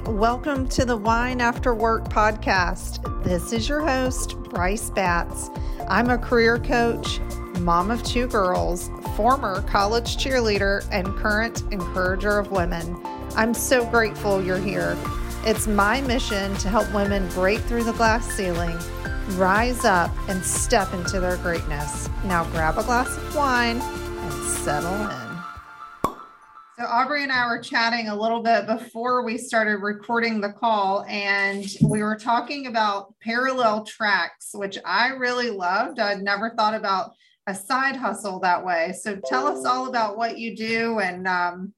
Welcome to the Wine After Work podcast. This is your host, Bryce Batts. I'm a career coach, mom of two girls, former college cheerleader, and current encourager of women. I'm so grateful you're here. It's my mission to help women break through the glass ceiling, rise up, and step into their greatness. Now grab a glass of wine and settle in. So Aubrey and I were chatting a little bit before we started recording the call, and we were talking about parallel tracks, which I really loved. I'd never thought about a side hustle that way. So tell us all about what you do and um,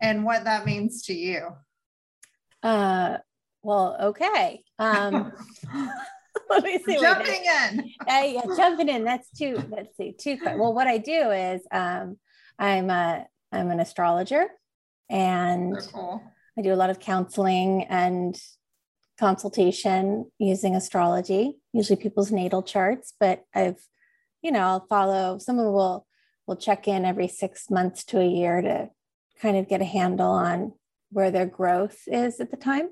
and what that means to you. Uh, well, okay. Um, let me see. Jumping in. Uh, yeah, jumping in. That's two. Let's see. Too. Well, what I do is um, I'm a I'm an astrologer and cool. I do a lot of counseling and consultation using astrology, usually people's natal charts, but I've, you know, I'll follow some of them will will check in every six months to a year to kind of get a handle on where their growth is at the time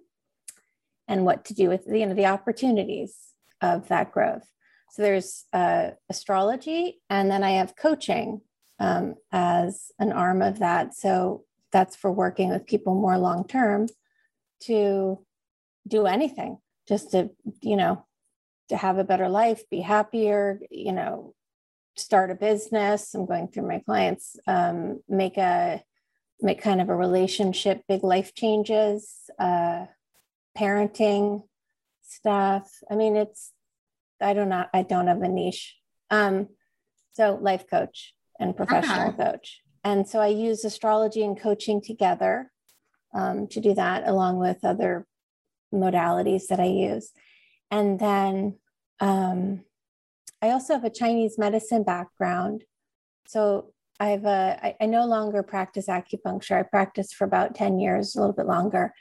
and what to do with the, you know the opportunities of that growth. So there's uh, astrology, and then I have coaching um, as an arm of that. So that's for working with people more long term to do anything, just to, you know, to have a better life, be happier, you know, start a business. I'm going through my clients, um, make a make kind of a relationship, big life changes, uh, parenting stuff. I mean, it's I don't know, I don't have a niche. Um, so life coach and professional okay. coach. And so I use astrology and coaching together um, to do that, along with other modalities that I use. And then um, I also have a Chinese medicine background. So I've a, I, I no longer practice acupuncture. I practiced for about 10 years, a little bit longer.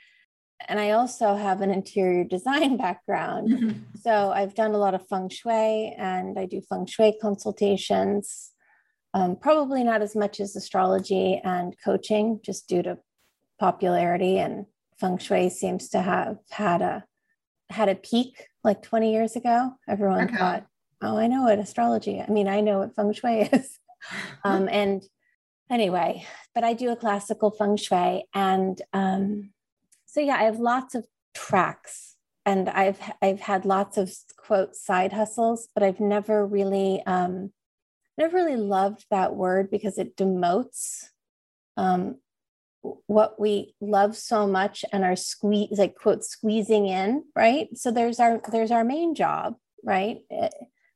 And I also have an interior design background. Mm-hmm. So I've done a lot of feng shui and I do feng shui consultations um, probably not as much as astrology and coaching, just due to popularity. And feng shui seems to have had a had a peak like 20 years ago. Everyone okay. thought, "Oh, I know what astrology. I mean, I know what feng shui is." um, and anyway, but I do a classical feng shui, and um, so yeah, I have lots of tracks, and I've I've had lots of quote side hustles, but I've never really um, never really loved that word because it demotes um, what we love so much and are squeeze like quote squeezing in right? So there's our there's our main job right? Eh,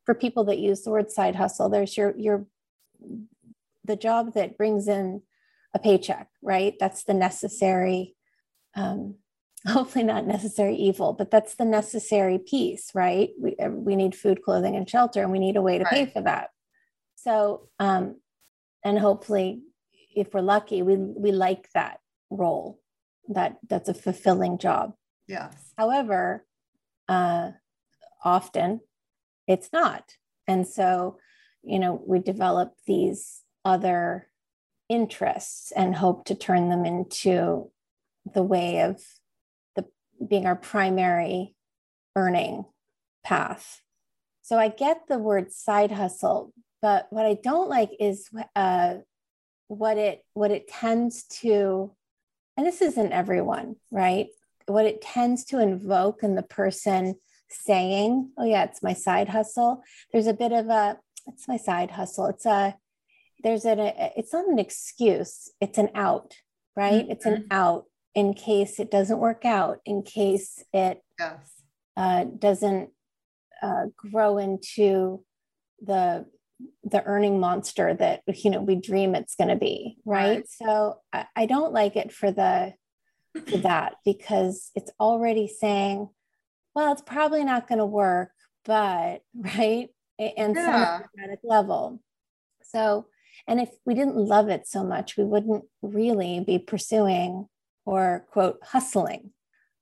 for people that use the word side hustle there's your your the job that brings in a paycheck right? That's the necessary um, hopefully not necessary evil but that's the necessary piece right? We, we need food clothing and shelter and we need a way to right. pay for that so, um, and hopefully, if we're lucky, we we like that role. That that's a fulfilling job. Yes. However, uh, often it's not, and so you know we develop these other interests and hope to turn them into the way of the being our primary earning path. So I get the word side hustle but what I don't like is uh, what it what it tends to, and this isn't everyone, right? What it tends to invoke in the person saying, "Oh yeah, it's my side hustle." There's a bit of a, "It's my side hustle." It's a, there's an, a, it's not an excuse. It's an out, right? Mm-hmm. It's an out in case it doesn't work out, in case it yes. uh, doesn't uh, grow into the the earning monster that you know we dream it's going to be right, right. so I, I, don't like it for the for that because it's already saying well it's probably not going to work but right? And yeah. some level. So and if we didn't love it so much we wouldn't really be pursuing or quote hustling.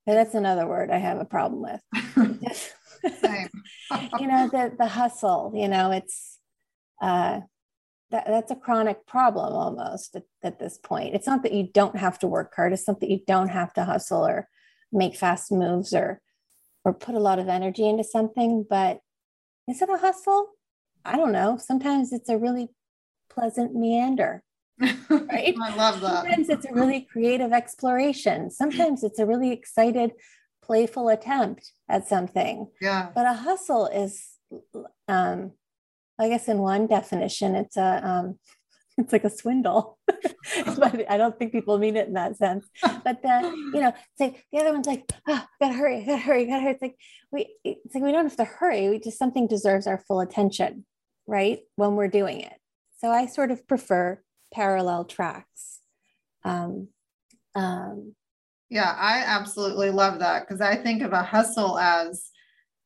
But that's another word i have a problem with. You know the the hustle you know it's uh, that, that's a chronic problem almost at, at, this point. It's not that you don't have to work hard, it's not that you don't have to hustle or make fast moves or or put a lot of energy into something but is it a hustle? I don't know. Sometimes it's a really pleasant meander right? I love that. Sometimes it's a really creative exploration. Sometimes it's a really excited playful attempt at something. Yeah. But a hustle is um i guess in one definition it's a um it's like a swindle but i don't think people mean it in that sense. But the you know it's like the other one's like oh gotta hurry gotta hurry gotta hurry. It's like we it's like we don't have to hurry we just something deserves our full attention right when we're doing it. So i sort of prefer parallel tracks um, um, yeah i absolutely love that because i think of a hustle as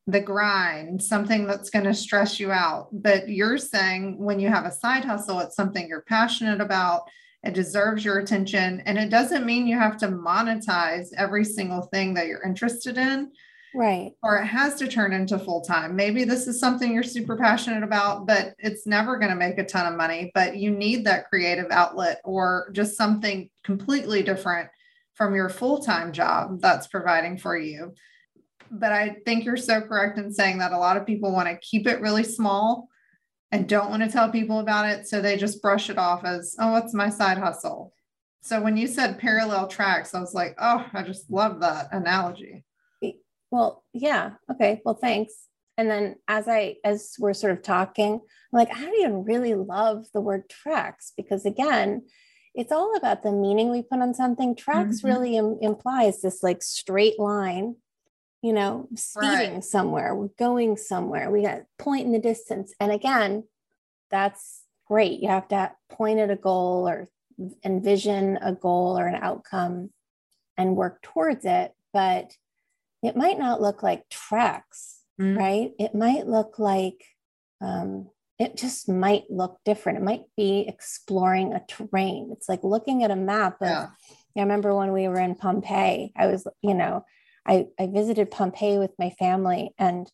the grind, something that's going to stress you out. But you're saying when you have a side hustle, it's something you're passionate about, it deserves your attention. And it doesn't mean you have to monetize every single thing that you're interested in. Right. Or it has to turn into full time. Maybe this is something you're super passionate about, but it's never going to make a ton of money. But you need that creative outlet or just something completely different from your full time job that's providing for you but I think you're so correct in saying that a lot of people want to keep it really small and don't want to tell people about it. So they just brush it off as, oh, it's my side hustle. So when you said parallel tracks, I was like, oh, I just love that analogy. Well, yeah. Okay. Well, thanks. And then as I, as we're sort of talking, I'm like, I don't even really love the word tracks because again, it's all about the meaning we put on something. Tracks mm-hmm. really Im- implies this like straight line you know, speeding right. somewhere, we're going somewhere, we got point in the distance. And again, that's great. You have to point at a goal or envision a goal or an outcome and work towards it. But it might not look like tracks, mm. right? It might look like, um, it just might look different. It might be exploring a terrain. It's like looking at a map of, yeah. I remember when we were in Pompeii, I was, you know, I, I visited Pompeii with my family and,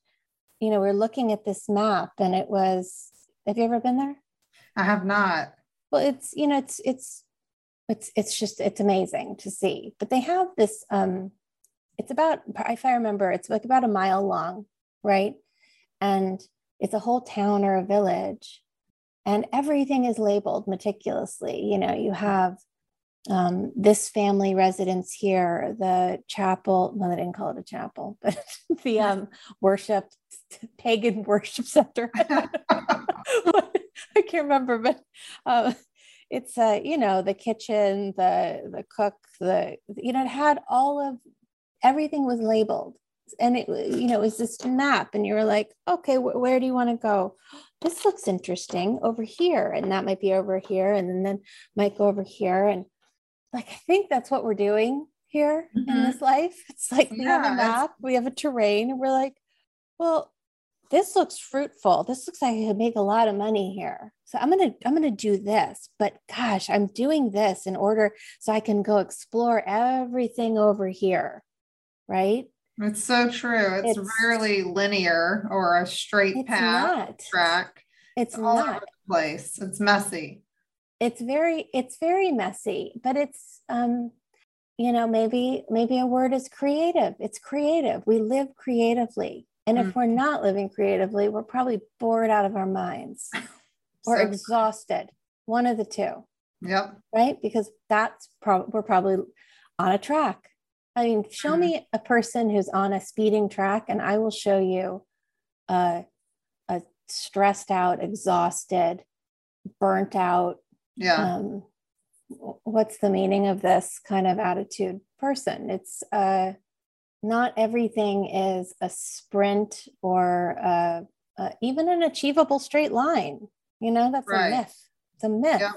you know, we're looking at this map and it was, have you ever been there? I have not. Well, it's, you know, it's, it's, it's, it's just, it's amazing to see, but they have this, um, it's about, if I remember, it's like about a mile long, right? And it's a whole town or a village and everything is labeled meticulously. You know, you have um, this family residence here, the chapel, no, they didn't call it a chapel, but the um, worship, pagan worship center. I can't remember, but uh, it's, uh, you know, the kitchen, the, the cook, the, you know, it had all of, everything was labeled. And it, you know, it was this map, and you were like, okay, wh- where do you want to go? This looks interesting over here, and that might be over here, and then, then might go over here. And like I think that's what we're doing here mm-hmm. in this life. It's like we yeah, have a map, we have a terrain, and we're like, well, this looks fruitful. This looks like I could make a lot of money here. So I'm gonna I'm gonna do this. But gosh, I'm doing this in order so I can go explore everything over here. Right? It's so true. It's, it's rarely linear or a straight path not. track. It's, it's all not. over the place. It's messy it's very it's very messy but it's um you know maybe maybe a word is creative. It's creative. We live creatively. And if mm-hmm. we're not living creatively we're probably bored out of our minds or so, exhausted. One of the two. Yep. Right? Because that's probably we're probably on a track. I mean show mm-hmm. me a person who's on a speeding track and i will show you a, a stressed out exhausted burnt out yeah. Um, what's the meaning of this kind of attitude person? It's uh not everything is a sprint or uh, uh, even an achievable straight line. You know that's right. a myth. It's a myth. Yeah.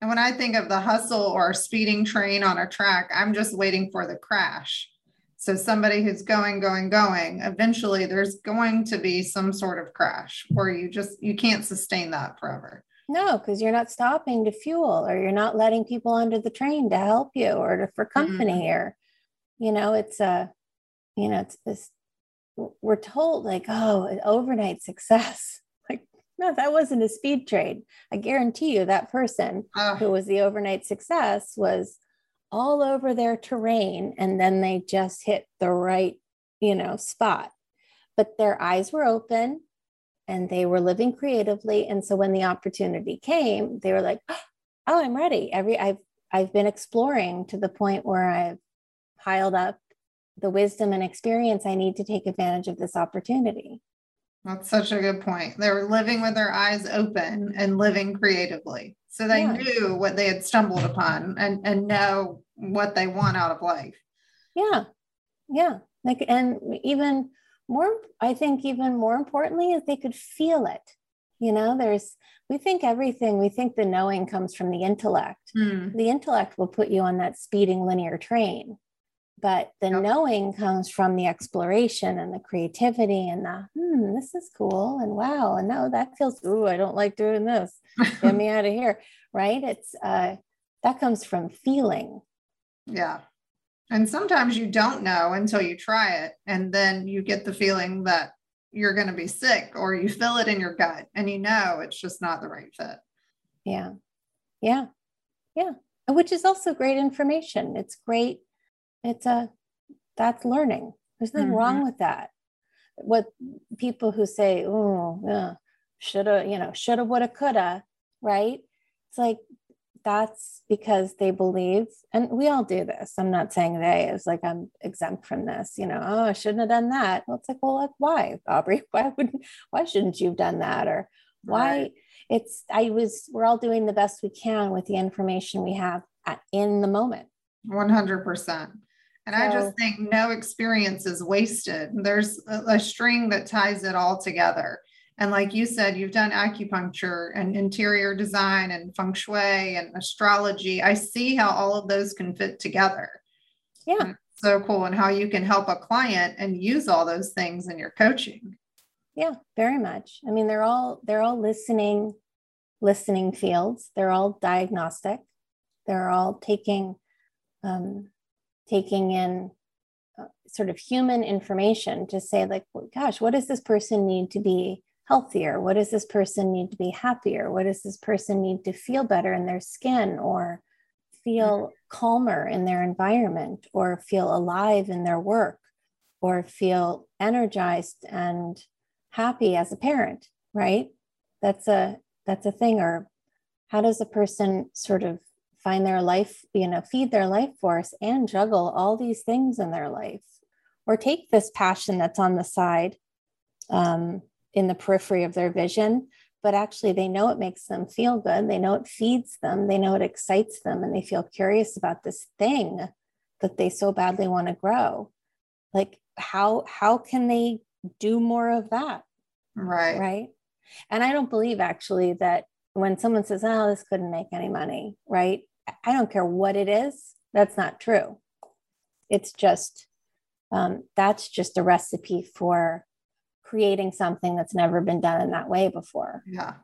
and when i think of the hustle or speeding train on a track i'm just waiting for the crash. So somebody who's going going going eventually there's going to be some sort of crash where you just you can't sustain that forever no, because you're not stopping to fuel or you're not letting people onto the train to help you or to, for company mm-hmm. or, you know, it's a, you know, it's this, we're told like, oh, overnight success. Like, no, that wasn't a speed trade. I guarantee you that person who was the overnight success was all over their terrain and then they just hit the right, you know, spot. But their eyes were open and they were living creatively and so when the opportunity came, they were like, "Oh, I'm ready." Every I've I've been exploring to the point where I've piled up the wisdom and experience I need to take advantage of this opportunity. That's such a good point. They were living with their eyes open and living creatively. So they yeah. knew what they had stumbled upon and, and know what they want out of life. Yeah. Yeah. Like, and even more, I think, even more importantly, is they could feel it. You know, there's, we think everything, we think the knowing comes from the intellect. Mm. The intellect will put you on that speeding linear train but the yep. knowing comes from the exploration and the creativity and the hmm this is cool and wow and no that feels ooh i don't like doing this get me out of here right it's uh that comes from feeling yeah and sometimes you don't know until you try it and then you get the feeling that you're going to be sick or you feel it in your gut and you know it's just not the right fit. Yeah. Yeah. Yeah. Which is also great information. It's great. It's a that's learning. There's nothing mm-hmm. wrong with that. What people who say oh yeah shoulda you know shoulda woulda coulda right? It's like that's because they believe and we all do this i'm not saying they it's like i'm exempt from this you know oh i shouldn't have done that well it's like well like why aubrey why wouldn't why shouldn't you have done that or why right. it's i was we're all doing the best we can with the information we have at, in the moment 100% and so, I just think no experience is wasted. There's a, a, string that ties it all together. And like you said, you've done acupuncture and interior design and feng shui and astrology. I see how all of those can fit together. Yeah. so cool. And how you can help a client and use all those things in your coaching. Yeah, very much. I mean, they're all they're all listening, listening fields. They're all diagnostic. They're all taking um, taking in uh, sort of human information to say like well, gosh what does this person need to be healthier what does this person need to be happier what does this person need to feel better in their skin or feel mm-hmm. calmer in their environment or feel alive in their work or feel energized and happy as a parent right that's a that's a thing or how does a person sort of find their life, you know, feed their life force and juggle all these things in their life. Or take this passion that's on the side um, in the periphery of their vision, but actually they know it makes them feel good. They know it feeds them. They know it excites them and they feel curious about this thing that they so badly want to grow. Like how how can they do more of that? Right. Right. And I don't believe actually that when someone says, oh, this couldn't make any money, right? I don't care what it is. That's not true. It's just, um, that's just a recipe for creating something that's never been done in that way before. Yeah.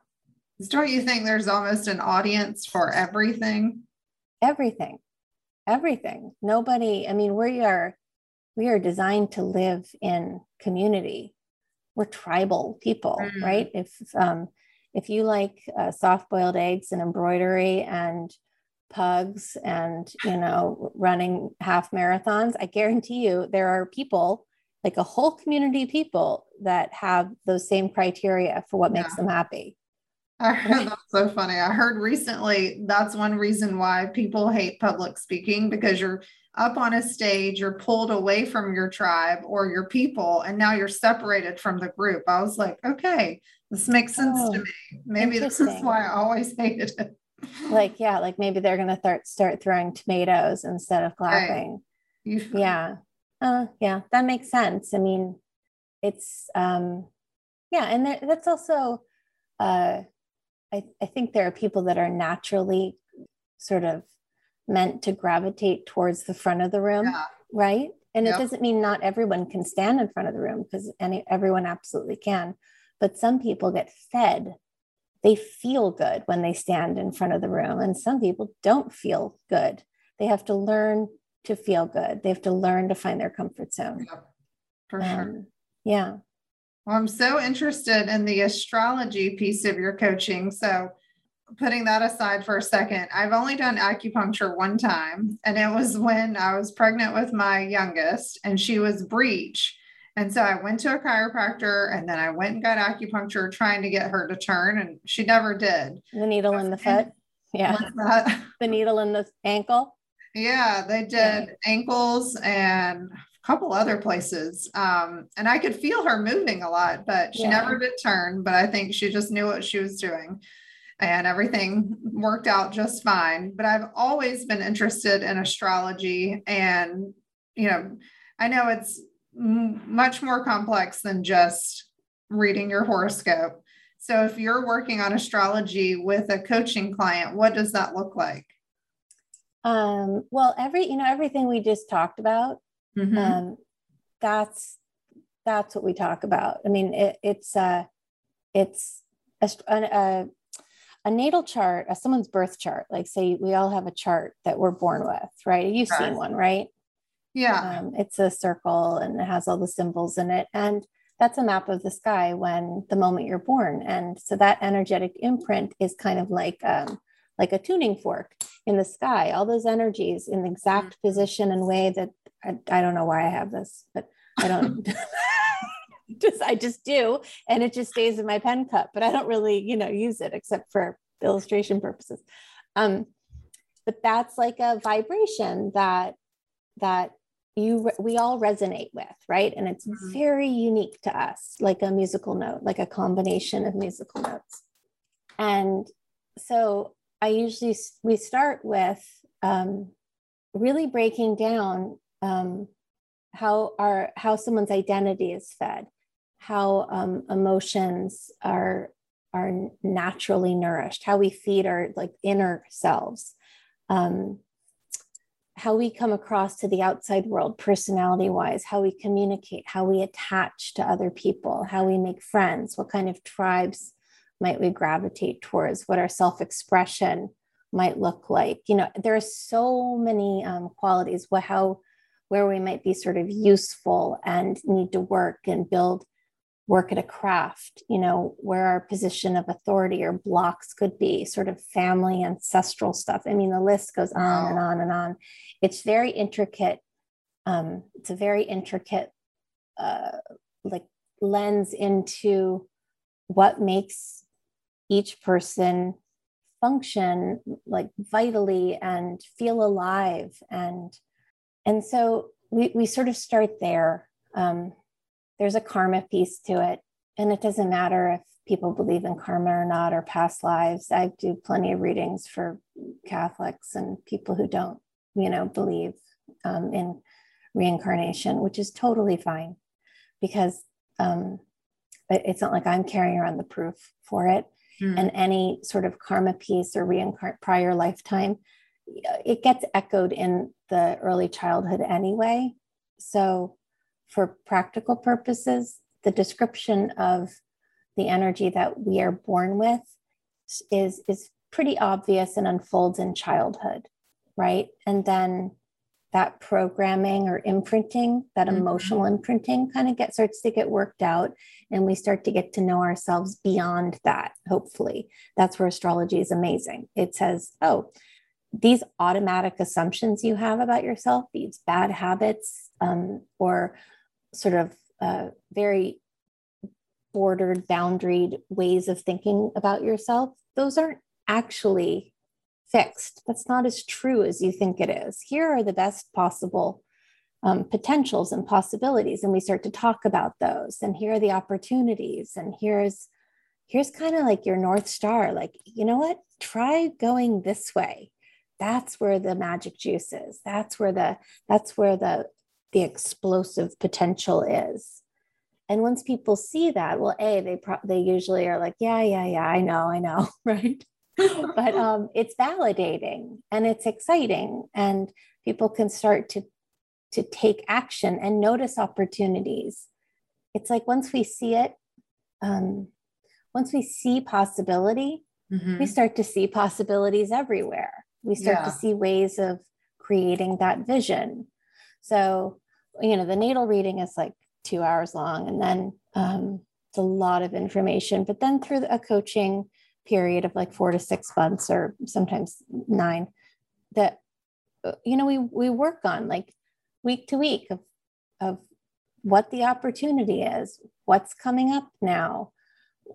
Don't you think there's almost an audience for everything? Everything. Everything. Nobody, I mean, we are we are designed to live in community. We're tribal people, mm. right? If um, if you like uh, soft boiled eggs and embroidery and pugs and you know running half marathons i guarantee you there are people like a whole community of people that have those same criteria for what yeah. makes them happy I heard that's so funny. I heard recently that's one reason why people hate public speaking because you're up on a stage, you're pulled away from your tribe or your people, and now you're separated from the group. I was like, okay, this makes sense oh, to me. Maybe this is why I always hated it like yeah like maybe they're going to start start throwing tomatoes instead of clapping right. yeah uh, yeah that makes sense. I mean it's um yeah and there, that's also uh I, I think there are people that are naturally sort of meant to gravitate towards the front of the room yeah. right? And yep. it doesn't mean not everyone can stand in front of the room because any everyone absolutely can. But some people get fed. They feel good when they stand in front of the room and some people don't feel good. They have to learn to feel good they have to learn to find their comfort zone yeah, for um, sure yeah well i'm so interested in the astrology piece of your coaching so putting that aside for a second, I've only done acupuncture one time, and it was when I was pregnant with my youngest, and she was breech. And so I went to a chiropractor and then I went and got acupuncture trying to get her to turn, and she never did. The needle in the foot. Yeah. the needle in the ankle. Yeah, they did ankles and a couple other places. Um, and I could feel her moving a lot, but she yeah. never did turn. But I think she just knew what she was doing and everything worked out just fine. But I've always been interested in astrology. And, you know, I know it's m- much more complex than just reading your horoscope. So if you're working on astrology with a coaching client, what does that look like? Um, well, every, you know, everything we just talked about, mm-hmm. um, that's, that's what we talk about. I mean, it, it's, uh, it's a, a, a natal chart, a someone's birth chart, like say we all have a chart that we're born with, right? You've right. seen one, right? Yeah. Um, it's a circle and it has all the symbols in it. And that's a map of the sky when the moment you're born. And so that energetic imprint is kind of like um, like a tuning fork in the sky, all those energies in the exact mm-hmm. position and way that I, I don't know why I have this, but I don't just I just do, and it just stays in my pen cup. But I don't really, you know, use it except for illustration purposes. Um, but that's like a vibration that that you we all resonate with, right? And it's mm-hmm. very unique to us, like a musical note, like a combination of musical notes. And so I usually we start with um, really breaking down um, how our how someone's identity is fed, how um, emotions are are naturally nourished, how we feed our like inner selves, um, how we come across to the outside world personality wise, how we communicate, how we attach to other people, how we make friends, what kind of tribes might we gravitate towards, what our self expression might look like. You know, there are so many um, qualities, what, how, where we might be sort of useful and need to work and build work at a craft, you know, where our position of authority or blocks could be, sort of family, ancestral stuff. I mean, the list goes on and on and on. It's very intricate. Um, it's a very intricate, uh, like, lens into what makes each person function like vitally and feel alive and and so we, we sort of start there um, there's a karma piece to it. And it doesn't matter if people believe in karma or not or past lives. I do plenty of readings for Catholics and people who don't, you know, believe um, in reincarnation, which is totally fine because um, it's not like I'm carrying around the proof for it. Mm. And any sort of karma piece or reincarnate prior lifetime, it gets echoed in the early childhood anyway. So for practical purposes, the description of the energy that we are born with is, is pretty obvious and unfolds in childhood, right? And then that programming or imprinting, that mm-hmm. emotional imprinting kind of get starts to get worked out and we start to get to know ourselves beyond that, hopefully. That's where astrology is amazing. It says, oh, these automatic assumptions you have about yourself, these bad habits, um, or sort of uh, very bordered, boundaried ways of thinking about yourself, those aren't actually fixed. That's not as true as you think it is. Here are the best possible um, potentials and possibilities, and we start to talk about those. And here are the opportunities, and here's here's kind of like your north star. Like, you know what? Try going this way. That's where the magic juice is. That's where the that's where the the explosive potential is. And once people see that, well, a they pro- they usually are like, yeah, yeah, yeah, I know, I know, right? but um, it's validating and it's exciting, and people can start to to take action and notice opportunities. It's like once we see it, um, once we see possibility, mm-hmm. we start to see possibilities everywhere. We start yeah. to see ways of creating that vision. So you know, the natal reading is like two hours long, and then um, it's a lot of information. But then through a coaching period of like four to six months or sometimes nine that you know we we work on like week to week of of what the opportunity is what's coming up now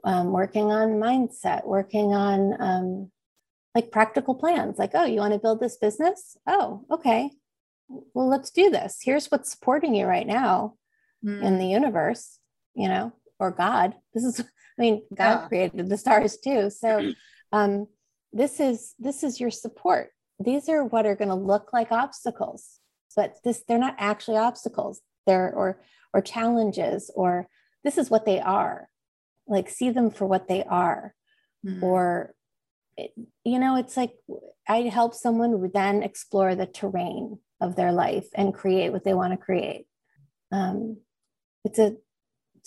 um, working on mindset working on um, like practical plans like oh you want to build this business? Oh okay. Well let's do this. Here's what's supporting you right now mm. in the universe you know or god. This is i mean god yeah. created the stars too. So um this is this is your support. These are what are going to look like obstacles but this they're not actually obstacles. They're or or challenges or this is what they are. Like see them for what they are. Mm. or you know it's like i help someone then explore the terrain of their life and create what they want to create. Um, it's a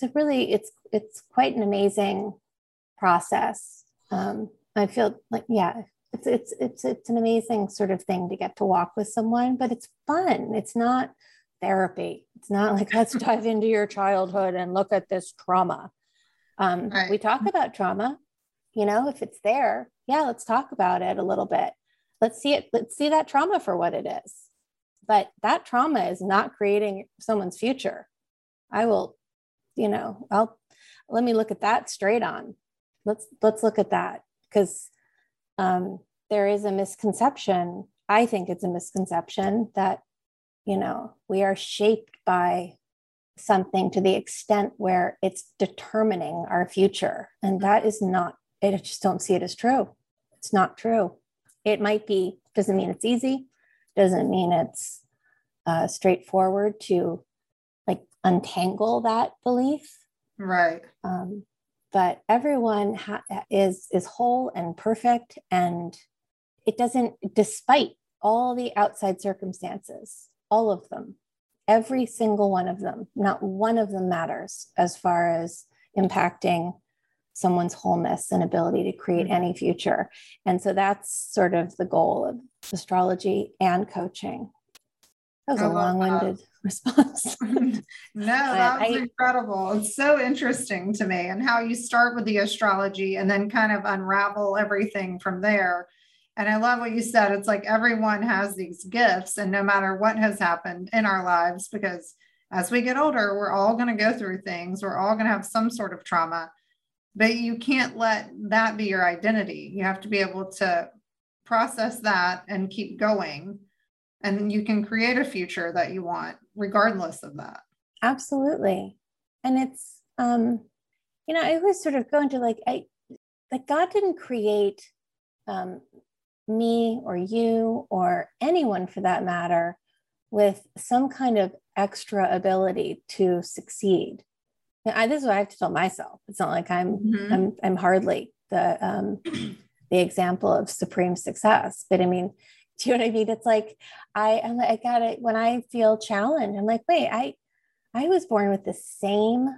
it's really it's it's quite an amazing process. Um, i feel like yeah it's it's it's it's an amazing sort of thing to get to walk with someone but it's fun. It's not therapy. It's not like let's dive into your childhood and look at this trauma. Um, right. we talk about trauma you know if it's there yeah let's talk about it a little bit. Let's see it let's see that trauma for what it is. But that trauma is not creating someone's future. I will you know i'll let me look at that straight on. Let's let's look at that. Because um, there is a misconception. I think it's a misconception that you know we are shaped by something to the extent where it's determining our future. And that is not i just don't see it as true. It's not true. It might be doesn't mean it's easy. Doesn't mean it's uh, straightforward to untangle that belief. Right. Um, but everyone ha- is is whole and perfect and it doesn't despite all the outside circumstances all of them every single one of them not one of them matters as far as impacting someone's wholeness and ability to create mm-hmm. any future. And so that's sort of the goal of astrology and coaching. That was a long-winded response. no, that was I, incredible. It's so interesting to me and how you start with the astrology and then kind of unravel everything from there. And I love what you said. It's like everyone has these gifts, and no matter what has happened in our lives, because as we get older, we're all going to go through things, we're all going to have some sort of trauma, but you can't let that be your identity. You have to be able to process that and keep going and you can create a future that you want regardless of that. Absolutely. And it's um you know i always sort of go into like i like god didn't create um me or you or anyone for that matter with some kind of extra ability to succeed. I, this is what i have to tell myself. It's not like i'm mm-hmm. i'm i'm hardly the um the example of supreme success. But i mean do you know what I mean? It's like I am I got it when I feel challenged. I'm like, wait, I I was born with the same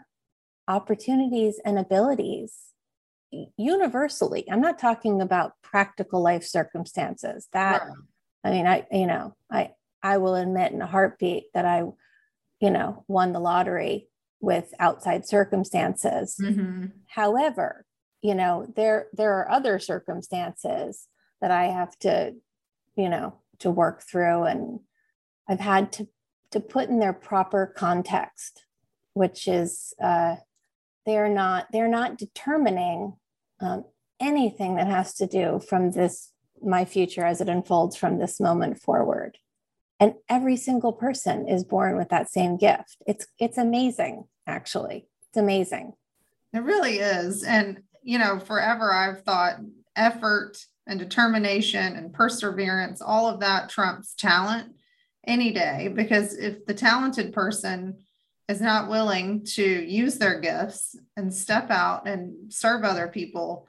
opportunities and abilities universally. I'm not talking about practical life circumstances. That right. I mean, I you know, I I will admit in a heartbeat that I, you know, won the lottery with outside circumstances. Mm-hmm. However, you know, there there are other circumstances that I have to you know to work through. And i've had to to put in their proper context which is uh, they're not they're not determining um, anything that has to do from this my future as it unfolds from this moment forward. And every single person is born with that same gift. It's it's amazing actually. It's amazing. It really is. And you know forever i've thought effort and determination and perseverance, all of that trumps talent any day. Because if the talented person is not willing to use their gifts and step out and serve other people,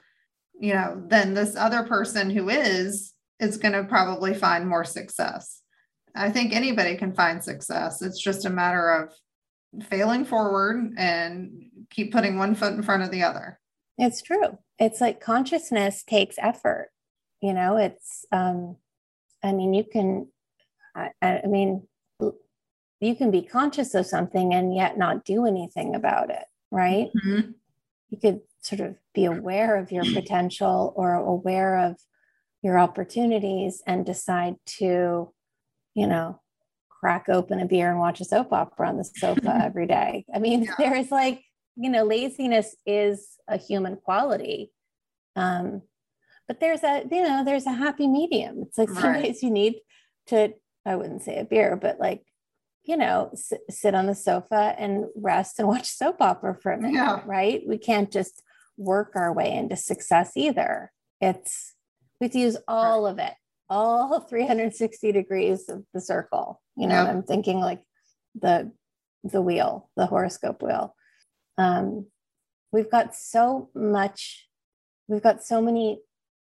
you know, then this other person who is is going to probably find more success. I think anybody can find success. It's just a matter of failing forward and keep putting one foot in front of the other. It's true. It's like consciousness takes effort you know it's um i mean you can I, I mean you can be conscious of something and yet not do anything about it right mm-hmm. you could sort of be aware of your potential or aware of your opportunities and decide to, you know, crack open a beer and watch a soap opera on the sofa every day. I mean, yeah. there's like, you know, laziness is a human quality. Um, but there's a, you know, there's a happy medium. It's like some right. days you need to, I wouldn't say a beer, but like, you know, s- sit on the sofa and rest and watch soap opera for a minute, yeah. right? We can't just work our way into success either. It's, we have to use all right. of it, all 360 degrees of the circle. You know, I'm thinking like the the wheel, the horoscope wheel. Um, we've got so much, we've got so many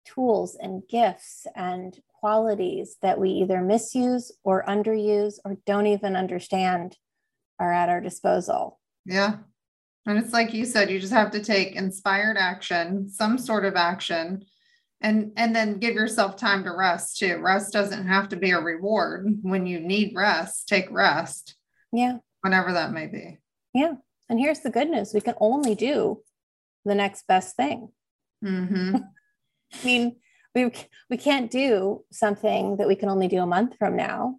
tools and gifts and qualities that we either misuse or underuse or don't even understand are at our disposal. Yeah. And it's like you said, you just have to take inspired action, some sort of action, and and then give yourself time to rest too. Rest doesn't have to be a reward. When you need rest, take rest. Yeah. Whenever that may be. Yeah. And here's the good news: we can only do the next best thing. Mm-hmm. I mean, we we can't do something that we can only do a month from now.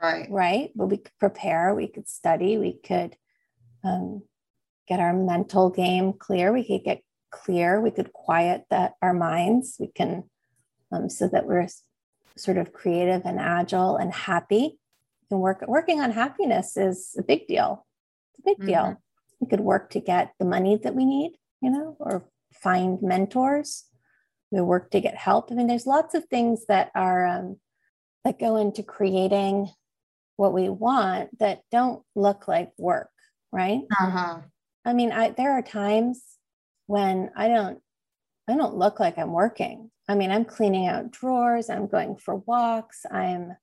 Right. Right. But we could prepare. We could study. We could um, get our mental game clear. We could get clear. We could quiet that our minds. We can um, so that we're sort of creative and agile and happy. And work working on happiness is a big deal. It's a big mm-hmm. deal. We could work to get the money that we need, you know, or find mentors. We work to get help. I mean, there's lots of things that are um, that go into creating what we want that don't look like work, right? Uh-huh. I mean, I, there are times when I don't, I don't look like I'm working. I mean, I'm cleaning out drawers. I'm going for walks. I'm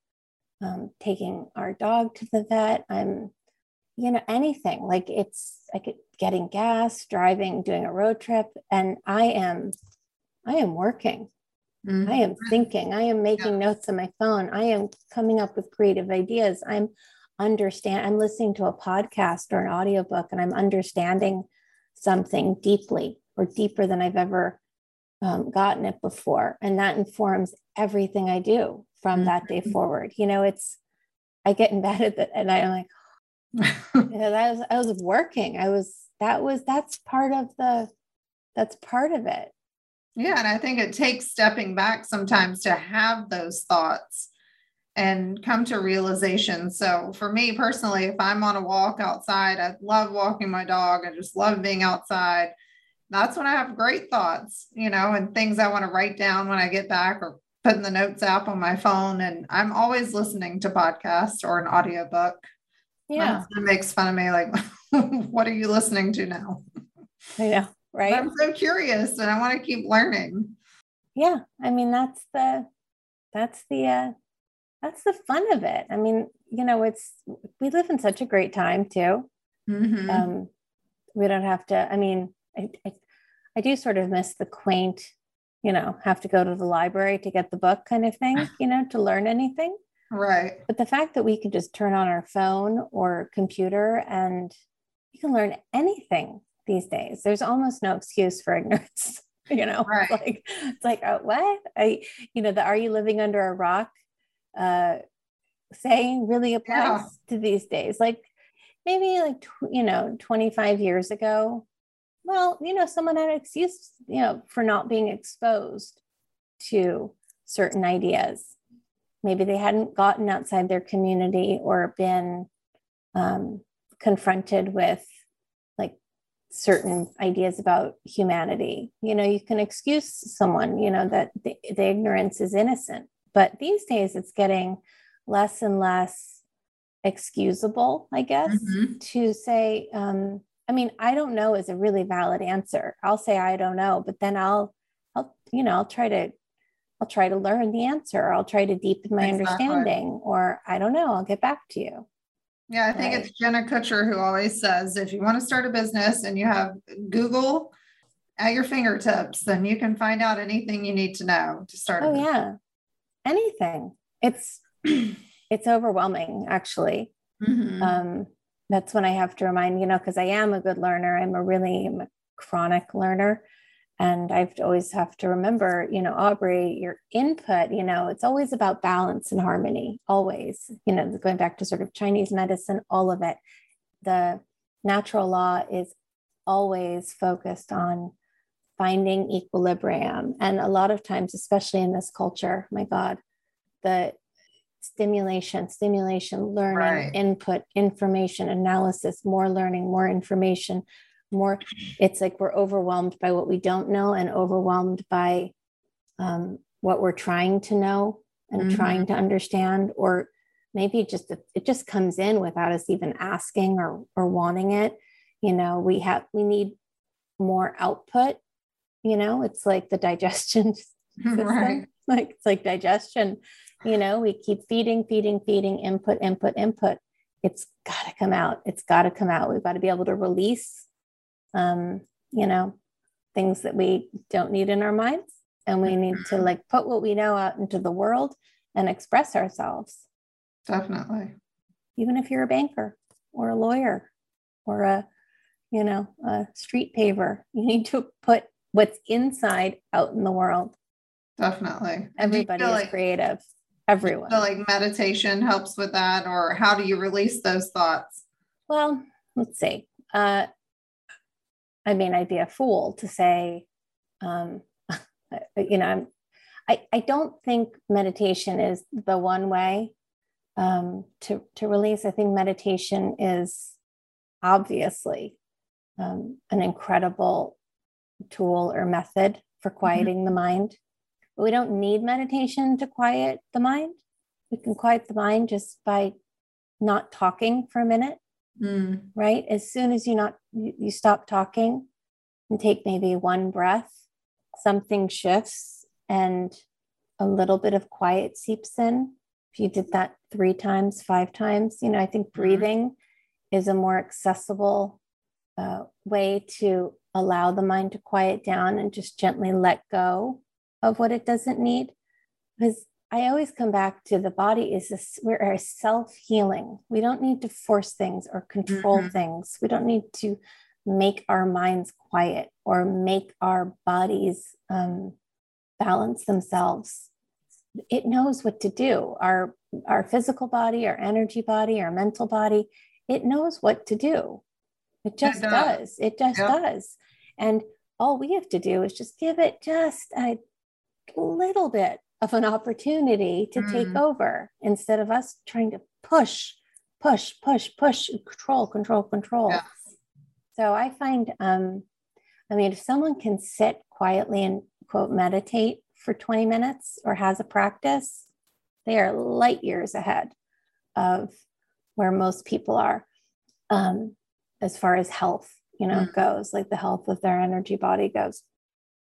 um, taking our dog to the vet. I'm, you know, anything like it's like getting gas, driving, doing a road trip, and I am, I am working. Mm-hmm. I am thinking. I am making yeah. notes on my phone. I am coming up with creative ideas. I'm understand i'm listening to a podcast or an audiobook and i'm understanding something deeply or deeper than i've ever um, gotten it before and that informs everything i do from mm-hmm. that day mm-hmm. forward you know it's i get in bed at the, and i'm like you know, that was i was working i was that was that's part of the that's part of it yeah and i think it takes stepping back sometimes to have those thoughts and come to realization. So for me personally, if I'm on a walk outside, I love walking my dog. I just love being outside. That's when I have great thoughts, you know, and things I want to write down when I get back or putting the notes app on my phone. And I'm always listening to podcasts or an audiobook. Yeah. It makes fun of me like, what are you listening to now? Know, right? But I'm so curious and I want to keep learning. Yeah. I mean, that's the that's the uh that's the fun of it. I mean, you know, it's we live in such a great time too. Mm-hmm. Um, we don't have to. I mean, I, I, I do sort of miss the quaint, you know, have to go to the library to get the book kind of thing, you know, to learn anything. Right. But the fact that we can just turn on our phone or computer and you can learn anything these days. There's almost no excuse for ignorance. You know, right. like it's like oh, what I, you know, the "Are you living under a rock?" uh, saying really applies yeah. to these days. Like maybe like, you know, 25 years ago, well, you know, someone had an excuse, you know, for not being exposed to certain ideas. Maybe they hadn't gotten outside their community or been um, confronted with certain ideas about humanity. You know, you can excuse someone, you know, that the, the ignorance is innocent but these days it's getting less and less excusable, I guess, mm-hmm. to say, um, I mean, I don't know is a really valid answer. I'll say I don't know, but then I'll, I'll, you know, I'll try to, I'll try to learn the answer. I'll try to deepen my exactly. understanding, or I don't know, I'll get back to you. Yeah, I think right. it's Jenna Kutcher who always says if you want to start a business and you have Google at your fingertips, then you can find out anything you need to know to start. Oh, yeah anything. It's it's overwhelming actually. Mm-hmm. Um, that's when I have to remind, you know, because I am a good learner. I'm a really I'm a chronic learner. And I've always have to remember, you know, Aubrey, your input, you know, it's always about balance and harmony, always, you know, going back to sort of Chinese medicine, all of it. The natural law is always focused on finding equilibrium. And a lot of times, especially in this culture, my God, the stimulation, stimulation, learning, right. input, information, analysis, more learning, more information, more. It's like we're overwhelmed by what we don't know and overwhelmed by um, what we're trying to know and mm-hmm. trying to understand, or maybe just it just comes in without us even asking or or wanting it. You know, we have we need more output. You know, it's like the digestion system. Right. Like it's like digestion you know we keep feeding feeding feeding input input input it's got to come out it's got to come out we've got to be able to release um you know things that we don't need in our minds. And we need to like put what we know out into the world and express ourselves. Definitely. Even if you're a banker or a lawyer or a you know a street paver you need to put what's inside out in the world. Definitely. Everybody is like, creative. everyone. So like meditation helps with that, or how do you release those thoughts? Well, let's see. Uh, I mean, I'd be a fool to say, um, you know, I, I don't think meditation is the one way um, to, to release. I think meditation is obviously um, an incredible tool or method for mm-hmm. quieting mm-hmm. the mind. But we don't need meditation to quiet the mind. We can quiet the mind just by not talking for a minute. Mm. Right? As soon as you not you, you stop talking and take maybe one breath, something shifts and a little bit of quiet seeps in. If you did that three times, five times, you know, I think mm-hmm. breathing mm-hmm. is a more accessible uh, way to allow the mind to quiet down and just gently let go of what it doesn't need because I always come back to the body is this we're self healing. We don't need to force things or control mm-hmm. things. We don't need to make our minds quiet or make our bodies um, balance themselves. It knows what to do. Our our physical body, our energy body, our mental body, it knows what to do. It just it does. does. It just yep. does. And all we have to do is just give it just a little bit of an opportunity to mm. take over instead of us trying to push, push, push, push, control, control, control. Yes. So I find, um, I mean, if someone can sit quietly and quote meditate for 20 minutes or has a practice, they are light years ahead of where most people are um, as far as health, you know, mm. goes, like the health of their energy body goes.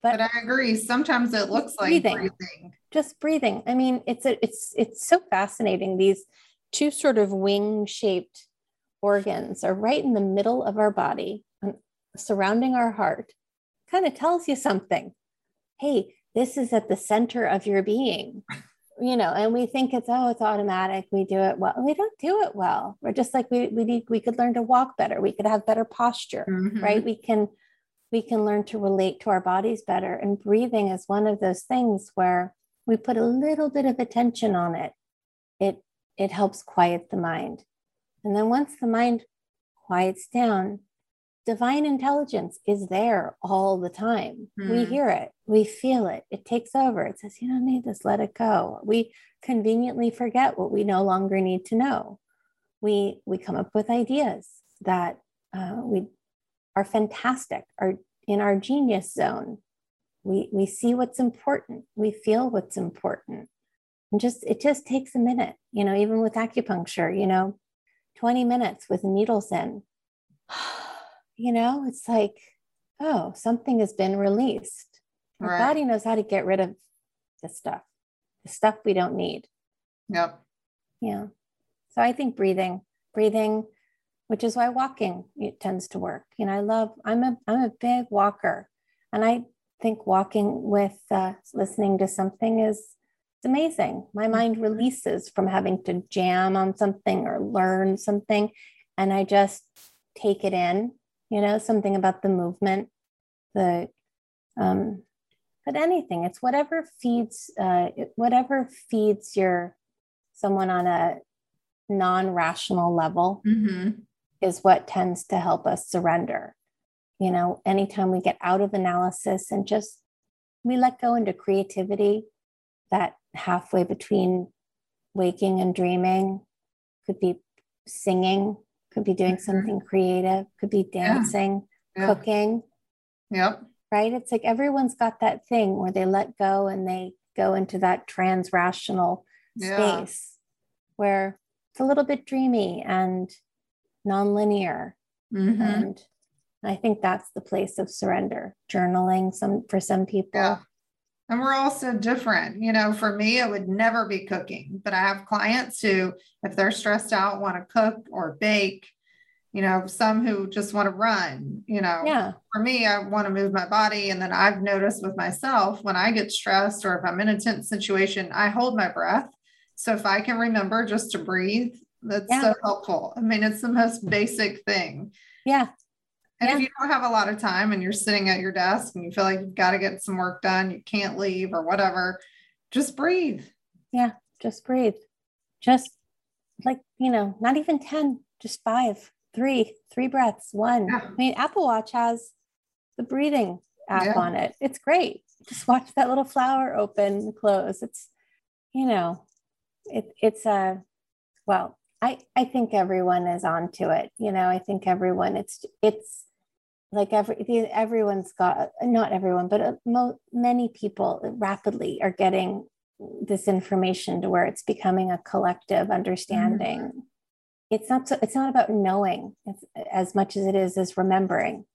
But, but I agree. Sometimes it looks like breathing. breathing. Just breathing. I mean, it's a, it's it's so fascinating. These two sort of wing-shaped organs are right in the middle of our body, surrounding our heart. Kind of tells you something. Hey, this is at the center of your being. You know, and we think it's oh, it's automatic. We do it well. We don't do it well. We're just like we we need we could learn to walk better. We could have better posture, mm-hmm. right? We can we can learn to relate to our bodies better. And breathing is one of those things where we put a little bit of attention on it. It it helps quiet the mind. And then once the mind quiets down, divine intelligence is there all the time. Mm. We hmm. hear it, we feel it, it takes over. It says, You don't need this, let it go. We conveniently forget what we no longer need to know. We, we come up with ideas that uh, we are fantastic, are in our genius zone. We, we see what's important, we feel what's important. And just it just takes a minute, you know, even with acupuncture, you know, 20 minutes with needles in. You know, it's like, oh, something has been released. Our right. body knows how to get rid of the stuff, the stuff we don't need. Yep. Yeah. So I think breathing, breathing, which is why walking it tends to work. You know, I love, I'm a, I'm a big walker and I think walking with uh, listening to something is it's amazing. My mm-hmm. mind releases from having to jam on something or learn something. And I just take it in, you know, something about the movement the um, but anything. It's whatever feeds uh, whatever feeds your someone on a non-rational level mm-hmm. is what tends to help us surrender. You know, anytime we get out of analysis and just we let go into creativity, that halfway between waking and dreaming could be singing, could be doing mm-hmm. something creative, could be dancing, yeah. Yeah. cooking. Yep. Right. It's like everyone's got that thing where they let go and they go into that trans rational yeah. space where it's a little bit dreamy and nonlinear. Mm-hmm. And I think that's the place of surrender, journaling some for some people. Yeah. And we're all so different. You know, for me, it would never be cooking, but I have clients who, if they're stressed out, want to cook or bake. You know, some who just want to run. You know, yeah. For me, I want to move my body. And then I've noticed with myself when I get stressed or if I'm in a tense situation, I hold my breath. So if I can remember just to breathe, that's yeah. so helpful. I mean, it's the most basic thing. Yeah. And yeah. if you don't have a lot of time and you're sitting at your desk and you feel like you've got to get some work done, you can't leave or whatever, just breathe. Yeah, just breathe. Just like, you know, not even 10, just five, three, three breaths, one. Yeah. I mean, Apple Watch has the breathing app yeah. on it. It's great. Just watch that little flower open and close. It's, you know, it, it's a, well, I, I think everyone is onto it. You know, I think everyone, it's, it's, like every everyone's got not everyone but uh, mo- many people rapidly are getting this information to where it's becoming a collective understanding. Mm-hmm. it's not so it's not about knowing as much as it is as remembering.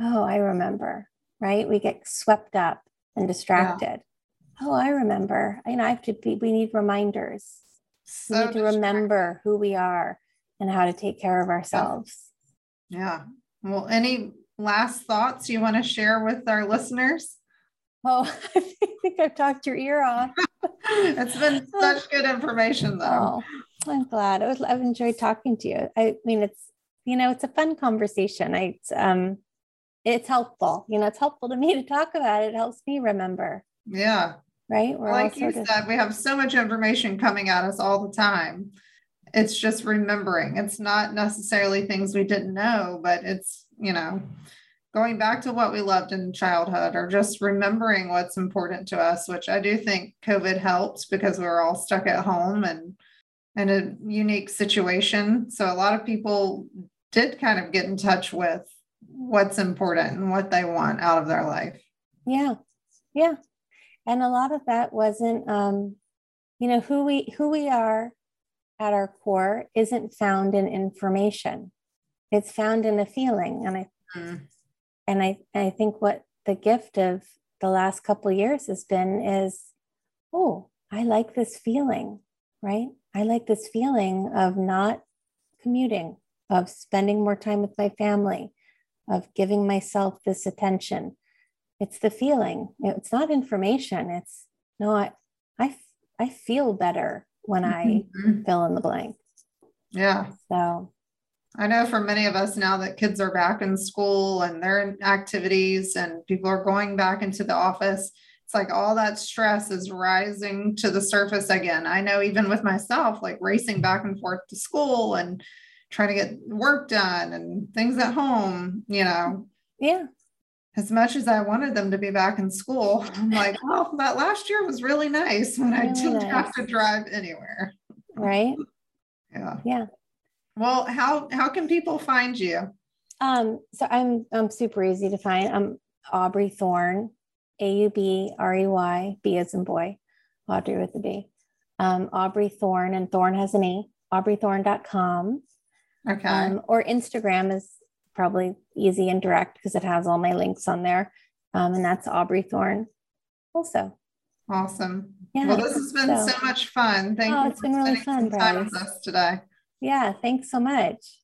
Oh i remember right? We get swept up and distracted. Yeah. oh i remember. You know i have to be we need reminders. So we need to remember who we are and how to take care of ourselves. Yeah. Well any last thoughts you want to share with our listeners? Oh, I think I've talked your ear off. it's been such good information, though. Oh, I'm glad. I was, I've enjoyed talking to you. I mean, it's you know, it's a fun conversation. I it's, um, it's helpful. You know, it's helpful to me to talk about it. It helps me remember. Yeah. Right. We're like you said, of... we have so much information coming at us all the time. It's just remembering. It's not necessarily things we didn't know, but it's you know, going back to what we loved in childhood or just remembering what's important to us, which I do think COVID helped because we were all stuck at home and in a unique situation. So a lot of people did kind of get in touch with what's important and what they want out of their life. Yeah. Yeah. And a lot of that wasn't um, you know, who we who we are at our core isn't found in information it's found in a feeling. And i mm. and i i think what the gift of the last couple years has been is oh i like this feeling right? I like this feeling of not commuting of spending more time with my family of giving myself this attention. It's the feeling. It's not information. It's no i i, I feel better when mm-hmm. i fill in the blank. Yeah. So I know for many of us now that kids are back in school and they're in activities and people are going back into the office, it's like all that stress is rising to the surface again. I know even with myself, like racing back and forth to school and trying to get work done and things at home, you know. Yeah. As much as I wanted them to be back in school, I'm like, oh, that last year was really nice when really I didn't nice. have to drive anywhere. Right. Yeah. Yeah. Well, how how can people find you? Um, so I'm I'm super easy to find. I'm Aubrey Thorne, A U B R E Y, B as in boy, Audrey with a B. Um, Aubrey Thorne, and Thorne has an E, aubreythorne.com. Okay. Um, or Instagram is probably easy and direct because it has all my links on there. Um, and that's Aubrey Thorne also. Awesome. Yeah, well, this has been so, so much fun. Thank oh, you it's been really fun, time with us today. Yeah, thanks so much.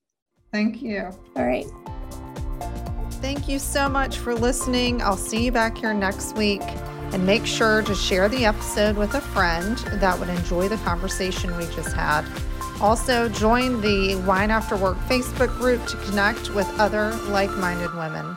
Thank you. All right. Thank you so much for listening. I'll see you back here next week. And make sure to share the episode with a friend that would enjoy the conversation we just had. Also, join the Wine After Work Facebook group to connect with other like minded women.